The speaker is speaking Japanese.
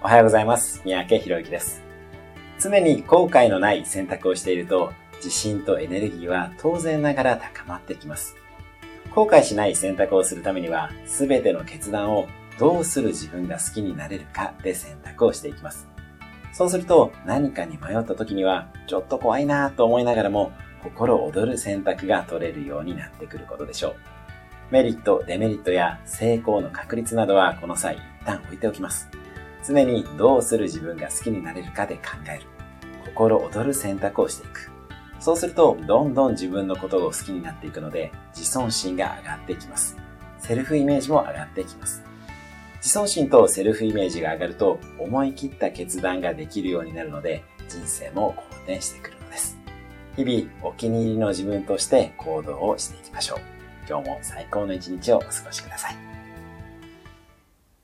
おはようございます。三宅博之です。常に後悔のない選択をしていると、自信とエネルギーは当然ながら高まってきます。後悔しない選択をするためには、すべての決断をどうする自分が好きになれるかで選択をしていきます。そうすると、何かに迷った時には、ちょっと怖いなぁと思いながらも、心躍る選択が取れるようになってくることでしょう。メリット、デメリットや成功の確率などはこの際一旦置いておきます。常にどうする自分が好きになれるかで考える。心躍る選択をしていく。そうすると、どんどん自分のことを好きになっていくので、自尊心が上がっていきます。セルフイメージも上がっていきます。自尊心とセルフイメージが上がると、思い切った決断ができるようになるので、人生も好転してくるのです。日々、お気に入りの自分として行動をしていきましょう。今日も最高の一日をお過ごしください。